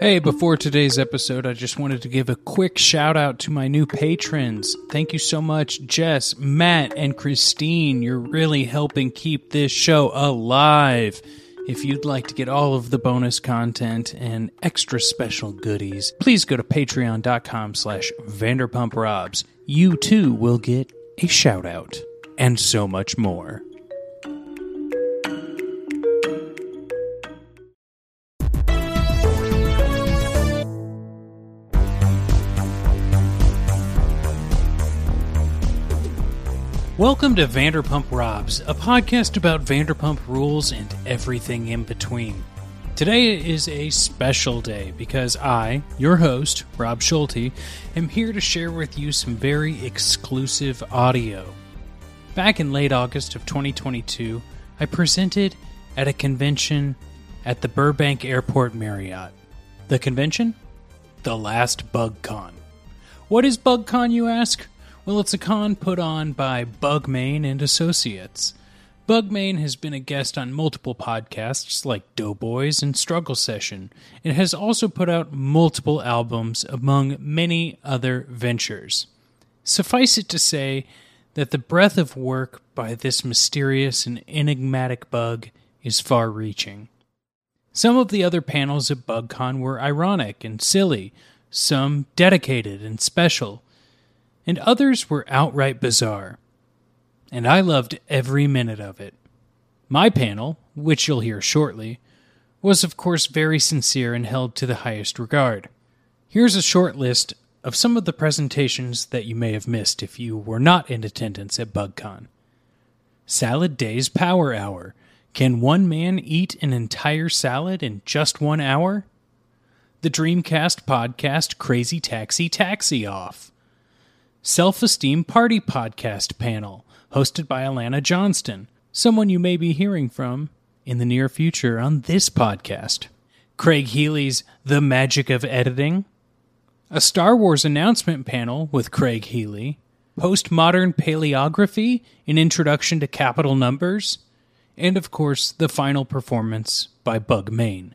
Hey, before today's episode, I just wanted to give a quick shout out to my new patrons. Thank you so much, Jess, Matt, and Christine. You're really helping keep this show alive. If you'd like to get all of the bonus content and extra special goodies, please go to patreon.com slash vanderpumprobs. You too will get a shout out and so much more. Welcome to Vanderpump Robs, a podcast about Vanderpump rules and everything in between. Today is a special day because I, your host, Rob Schulte, am here to share with you some very exclusive audio. Back in late August of 2022, I presented at a convention at the Burbank Airport Marriott. The convention? The last BugCon. What is BugCon, you ask? Well, it's a con put on by Bugmain and Associates. Bugmain has been a guest on multiple podcasts like Doughboys and Struggle Session, and has also put out multiple albums among many other ventures. Suffice it to say that the breadth of work by this mysterious and enigmatic bug is far reaching. Some of the other panels at BugCon were ironic and silly, some dedicated and special and others were outright bizarre. And I loved every minute of it. My panel, which you'll hear shortly, was of course very sincere and held to the highest regard. Here's a short list of some of the presentations that you may have missed if you were not in attendance at BugCon. Salad Days Power Hour. Can one man eat an entire salad in just one hour? The Dreamcast podcast Crazy Taxi Taxi Off. Self Esteem Party Podcast panel, hosted by Alana Johnston, someone you may be hearing from in the near future on this podcast. Craig Healy's The Magic of Editing, a Star Wars announcement panel with Craig Healy, postmodern paleography, an introduction to capital numbers, and of course, the final performance by Bugmain.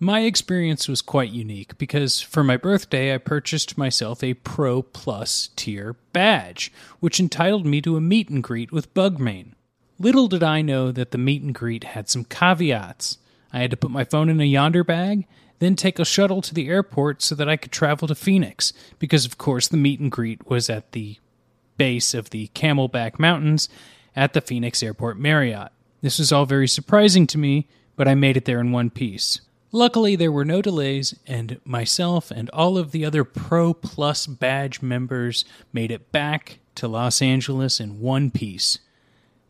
My experience was quite unique because for my birthday I purchased myself a Pro Plus tier badge, which entitled me to a meet and greet with Bugmain. Little did I know that the meet and greet had some caveats. I had to put my phone in a Yondr bag, then take a shuttle to the airport so that I could travel to Phoenix, because of course the meet and greet was at the base of the Camelback Mountains at the Phoenix Airport Marriott. This was all very surprising to me, but I made it there in one piece. Luckily, there were no delays, and myself and all of the other Pro Plus badge members made it back to Los Angeles in one piece.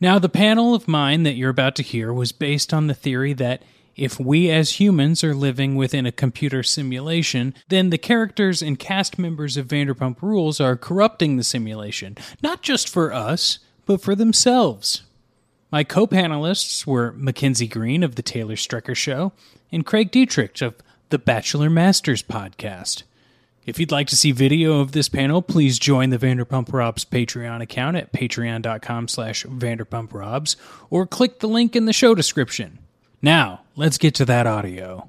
Now, the panel of mine that you're about to hear was based on the theory that if we as humans are living within a computer simulation, then the characters and cast members of Vanderpump Rules are corrupting the simulation, not just for us, but for themselves. My co panelists were Mackenzie Green of The Taylor Strecker Show and Craig Dietrich of the Bachelor Masters podcast. If you'd like to see video of this panel, please join the Vanderpump Robs Patreon account at patreon.com slash vanderpumprobs or click the link in the show description. Now, let's get to that audio.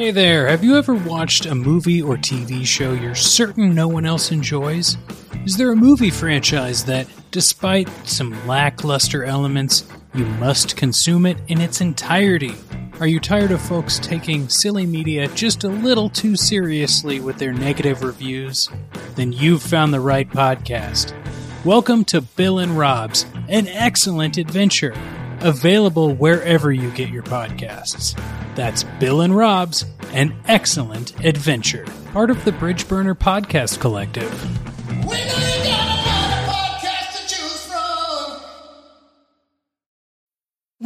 Hey there, have you ever watched a movie or TV show you're certain no one else enjoys? Is there a movie franchise that, despite some lackluster elements, you must consume it in its entirety? Are you tired of folks taking silly media just a little too seriously with their negative reviews? Then you've found the right podcast. Welcome to Bill and Rob's, an excellent adventure, available wherever you get your podcasts. That's Bill and Rob's, an excellent adventure, part of the Bridge Burner Podcast Collective.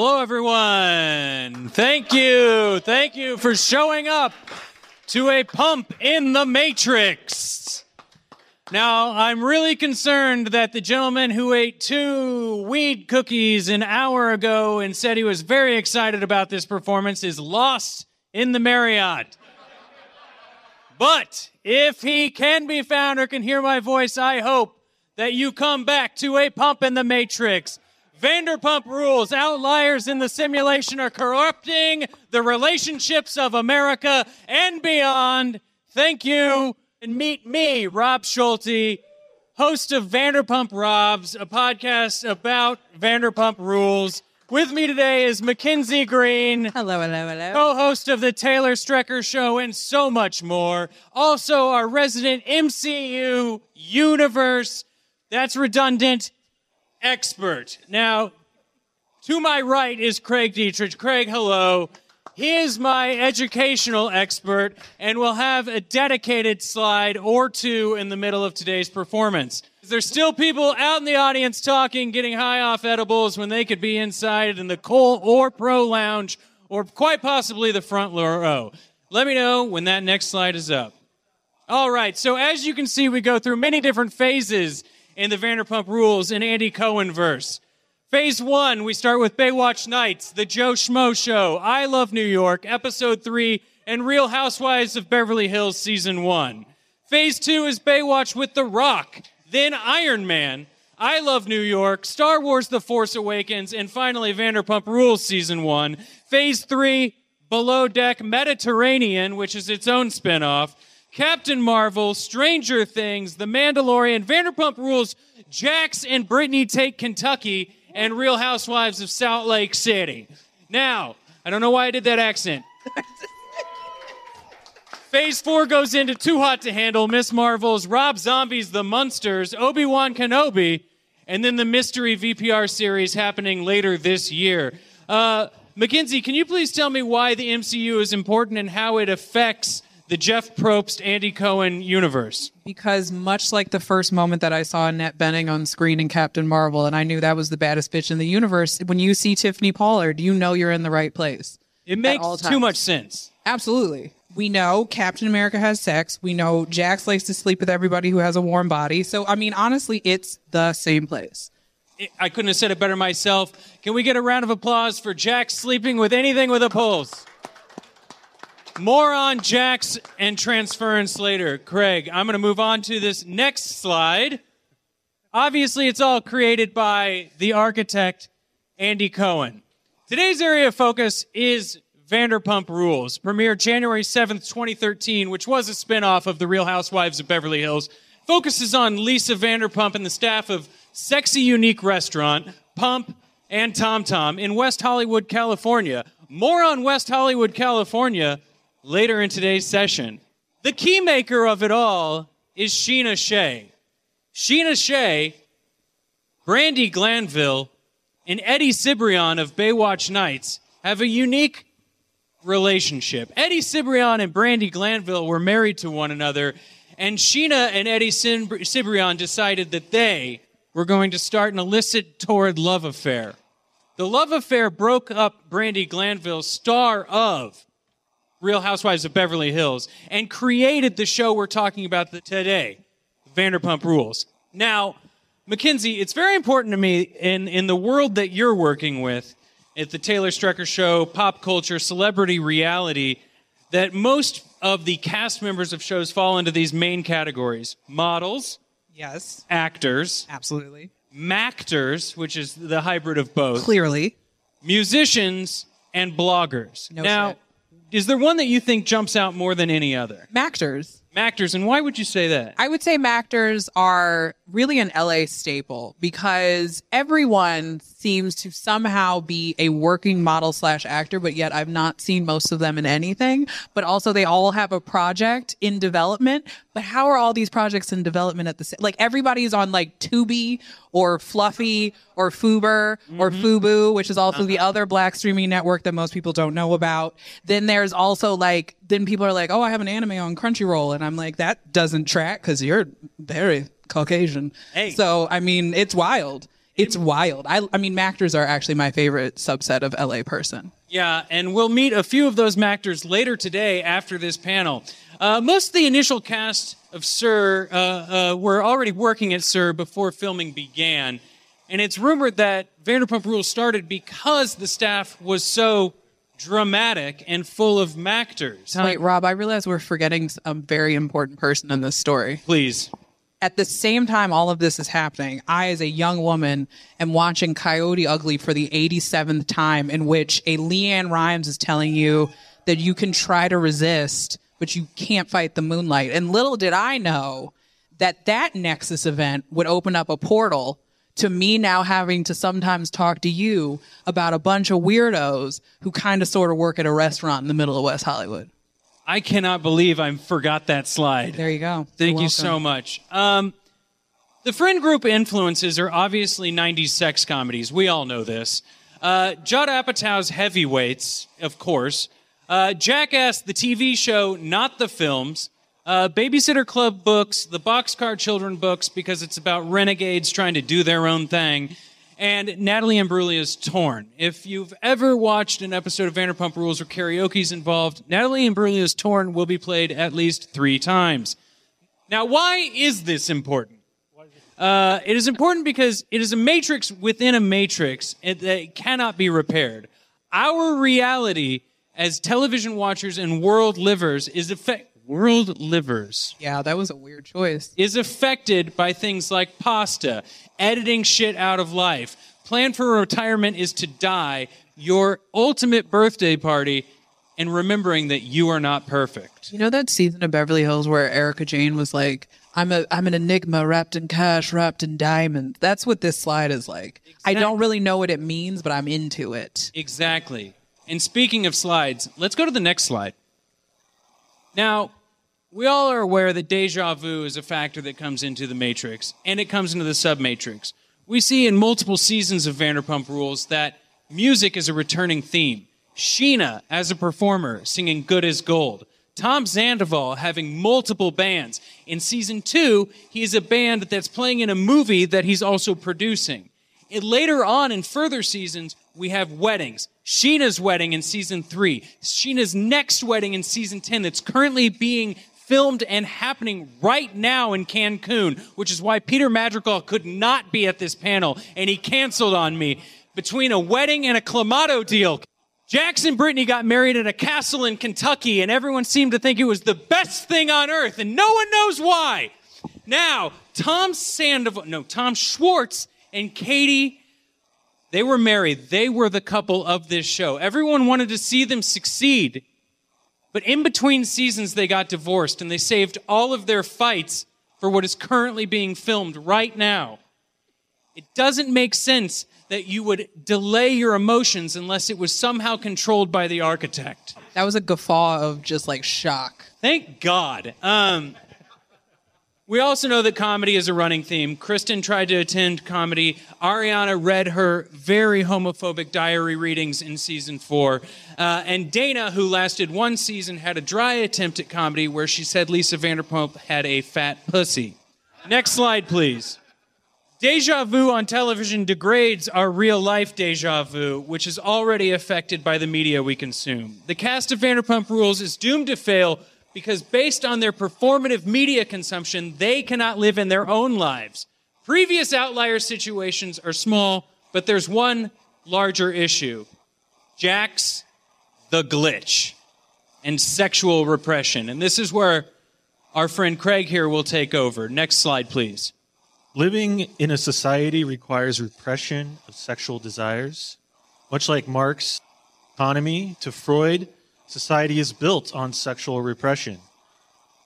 Hello, everyone. Thank you. Thank you for showing up to a pump in the Matrix. Now, I'm really concerned that the gentleman who ate two weed cookies an hour ago and said he was very excited about this performance is lost in the Marriott. But if he can be found or can hear my voice, I hope that you come back to a pump in the Matrix. Vanderpump rules, outliers in the simulation are corrupting the relationships of America and beyond. Thank you. And meet me, Rob Schulte, host of Vanderpump Robs, a podcast about Vanderpump rules. With me today is Mackenzie Green. Hello, hello, hello. Co-host of the Taylor Strecker Show and so much more. Also, our resident MCU universe. That's redundant expert. Now, to my right is Craig Dietrich. Craig, hello. He is my educational expert and we'll have a dedicated slide or two in the middle of today's performance. There's still people out in the audience talking, getting high off edibles when they could be inside in the Cole or Pro Lounge or quite possibly the front row. Let me know when that next slide is up. All right, so as you can see, we go through many different phases in the Vanderpump Rules and Andy Cohen verse. Phase one, we start with Baywatch Nights, The Joe Schmo Show, I Love New York, Episode 3, and Real Housewives of Beverly Hills Season 1. Phase two is Baywatch with The Rock, then Iron Man, I Love New York, Star Wars The Force Awakens, and finally Vanderpump Rules Season 1. Phase three, Below Deck Mediterranean, which is its own spinoff. Captain Marvel, Stranger Things, The Mandalorian, Vanderpump Rules, Jax and Brittany Take Kentucky, and Real Housewives of Salt Lake City. Now, I don't know why I did that accent. Phase four goes into Too Hot to Handle, Miss Marvel's, Rob Zombies, The Munsters, Obi Wan Kenobi, and then the mystery VPR series happening later this year. Uh, Mackenzie, can you please tell me why the MCU is important and how it affects the Jeff Probst, Andy Cohen universe? Because much like the first moment that I saw Annette Bening on screen in Captain Marvel, and I knew that was the baddest bitch in the universe, when you see Tiffany Pollard, you know you're in the right place. It makes too much sense. Absolutely. We know Captain America has sex. We know Jax likes to sleep with everybody who has a warm body. So, I mean, honestly, it's the same place. I couldn't have said it better myself. Can we get a round of applause for Jax sleeping with anything with a pulse? More on Jax and transference later. Craig, I'm going to move on to this next slide. Obviously, it's all created by the architect, Andy Cohen. Today's area of focus is Vanderpump Rules, premiered January 7th, 2013, which was a spinoff of The Real Housewives of Beverly Hills. Focuses on Lisa Vanderpump and the staff of Sexy Unique Restaurant, Pump, and Tom Tom in West Hollywood, California. More on West Hollywood, California later in today's session. The key maker of it all is Scheana Shay. Scheana Shay, Brandi Glanville, and Eddie Cibrian of Baywatch Nights have a unique relationship. Eddie Cibrian and Brandi Glanville were married to one another, and Scheana and Eddie Cib- Cibrian decided that they were going to start an illicit, torrid love affair. The love affair broke up Brandi Glanville, star of Real Housewives of Beverly Hills, and created the show we're talking about today, Vanderpump Rules. Now, Mackenzie, it's very important to me in, in the world that you're working with, at the Taylor Strecker Show, pop culture, celebrity reality, that most of the cast members of shows fall into these main categories models, Yes, actors, absolutely. mactors, which is the hybrid of both, Clearly. musicians, and bloggers. No now, shit. Is there one that you think jumps out more than any other? Mactors. Mactors, and why would you say that? I would say Mactors are really an LA staple because everyone seems to somehow be a working model slash actor, but yet I've not seen most of them in anything. But also they all have a project in development. But how are all these projects in development at the same? Like everybody's on like Tubi or Fluffy or Fuber or mm-hmm. Fubu, which is also the other black streaming network that most people don't know about. Then there's also like, then people are like, oh, I have an anime on Crunchyroll. And I'm like, that doesn't track because you're very Caucasian. Hey. So, I mean, it's wild. It's wild. I, I mean, Mactors are actually my favorite subset of LA person. Yeah, and we'll meet a few of those Mactors later today after this panel. Uh, most of the initial cast of SUR uh, uh, were already working at SUR before filming began, and it's rumored that Vanderpump Rules started because the staff was so dramatic and full of Mactors. Wait, Rob, I realize we're forgetting a very important person in this story. Please. At the same time all of this is happening, I, as a young woman, am watching Coyote Ugly for the 87th time, in which a LeAnn Rimes is telling you that you can try to resist, but you can't fight the moonlight. And little did I know that that Nexus event would open up a portal to me now having to sometimes talk to you about a bunch of weirdos who kind of sort of work at a restaurant in the middle of West Hollywood. I cannot believe I forgot that slide. There you go. Thank you so much. Um, the friend group influences are obviously 90s sex comedies. We all know this. Uh, Judd Apatow's Heavyweights, of course. Uh, Jackass, the TV show, not the films. Uh, Babysitter Club books, the Boxcar Children books, because it's about renegades trying to do their own thing. And Natalie Imbruglia's Torn. If you've ever watched an episode of Vanderpump Rules where karaoke's involved, Natalie Imbruglia's Torn will be played at least three times. Now, why is this important? Uh, it is important because it is a matrix within a matrix that cannot be repaired. Our reality as television watchers and world livers is affect world livers Yeah, that was a weird choice. is affected by things like pasta, editing shit out of life. Plan for retirement is to die, your ultimate birthday party, and remembering that you are not perfect. You know that season of Beverly Hills where Erika Jayne was like, "I'm a I'm an enigma wrapped in cash, wrapped in diamonds." That's what this slide is like. I don't really know what it means, but I'm into it. Exactly. And speaking of slides, let's go to the next slide. Now, we all are aware that deja vu is a factor that comes into the matrix, and it comes into the submatrix. We see in multiple seasons of Vanderpump Rules that music is a returning theme. Scheana, as a performer, singing Good as Gold. Tom Sandoval having multiple bands. In season two, he is a band that's playing in a movie that he's also producing. And later on in further seasons, we have weddings. Scheana's wedding in season three. Scheana's next wedding in season 10 that's currently being filmed and happening right now in Cancun, which is why Peter Madrigal could not be at this panel and he canceled on me between a wedding and a Clamato deal. Jax and Brittany got married at a castle in Kentucky and everyone seemed to think it was the best thing on earth and no one knows why. Now, Tom Sandoval, no, Tom Schwartz and Katie, they were married. They were the couple of this show. Everyone wanted to see them succeed. But in between seasons, they got divorced and they saved all of their fights for what is currently being filmed right now. It doesn't make sense that you would delay your emotions unless it was somehow controlled by the architect. That was a guffaw of just like shock. Thank God. Um, we also know that comedy is a running theme. Kristen tried to attend comedy. Ariana read her very homophobic diary readings in season four. Uh, and Dayna, who lasted one season, had a dry attempt at comedy where she said Lisa Vanderpump had a fat pussy. Next slide, please. Deja vu on television degrades our real life deja vu, which is already affected by the media we consume. The cast of Vanderpump Rules is doomed to fail because, based on their performative media consumption, they cannot live in their own lives. Previous outlier situations are small, but there's one larger issue Jax, the glitch, and sexual repression. And this is where our friend Craig here will take over. Next slide, please. Living in a society requires repression of sexual desires. Much like Marx' economy to Freud, society is built on sexual repression.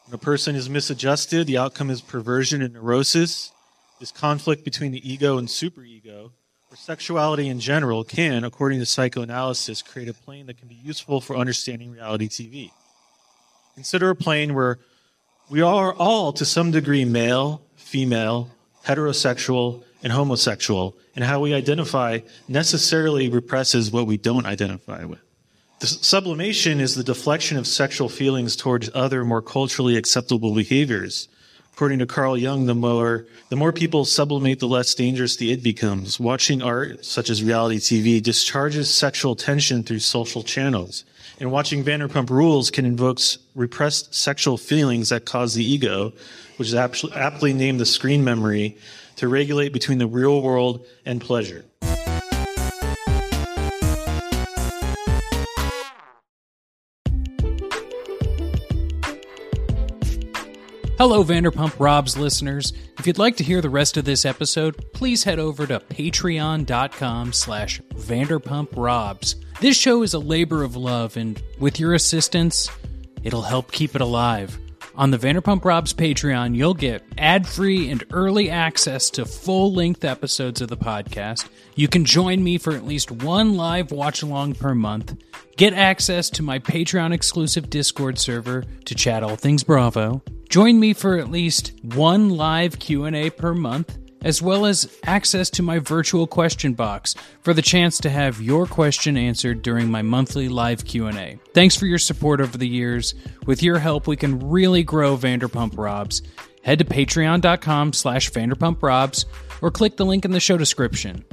When a person is misadjusted, the outcome is perversion and neurosis. This conflict between the ego and superego, or sexuality in general, can, according to psychoanalysis, create a plane that can be useful for understanding reality TV. Consider a plane where we are all, to some degree, male, female, heterosexual, and homosexual, and how we identify necessarily represses what we don't identify with. The sublimation is the deflection of sexual feelings towards other, more culturally acceptable behaviors. According to Carl Jung, the more the more people sublimate, the less dangerous the id becomes. Watching art, such as reality TV, discharges sexual tension through social channels. And watching Vanderpump Rules can invoke repressed sexual feelings that cause the ego, which is aptly named the screen memory, to regulate between the real world and pleasure. Hello, Vanderpump Robs listeners. If you'd like to hear the rest of this episode, please head over to patreon.com slash vanderpumprobs. This show is a labor of love, and with your assistance, it'll help keep it alive. On the Vanderpump Robs Patreon, you'll get ad free and early access to full length episodes of the podcast. You can join me for at least one live watch along per month, get access to my Patreon exclusive Discord server to chat all things Bravo, join me for at least one live Q&A per month as well as access to my virtual question box for the chance to have your question answered during my monthly live Q&A. Thanks for your support over the years. With your help, we can really grow Vanderpump Robs. Head to patreon.com slash Vanderpump Robs or click the link in the show description.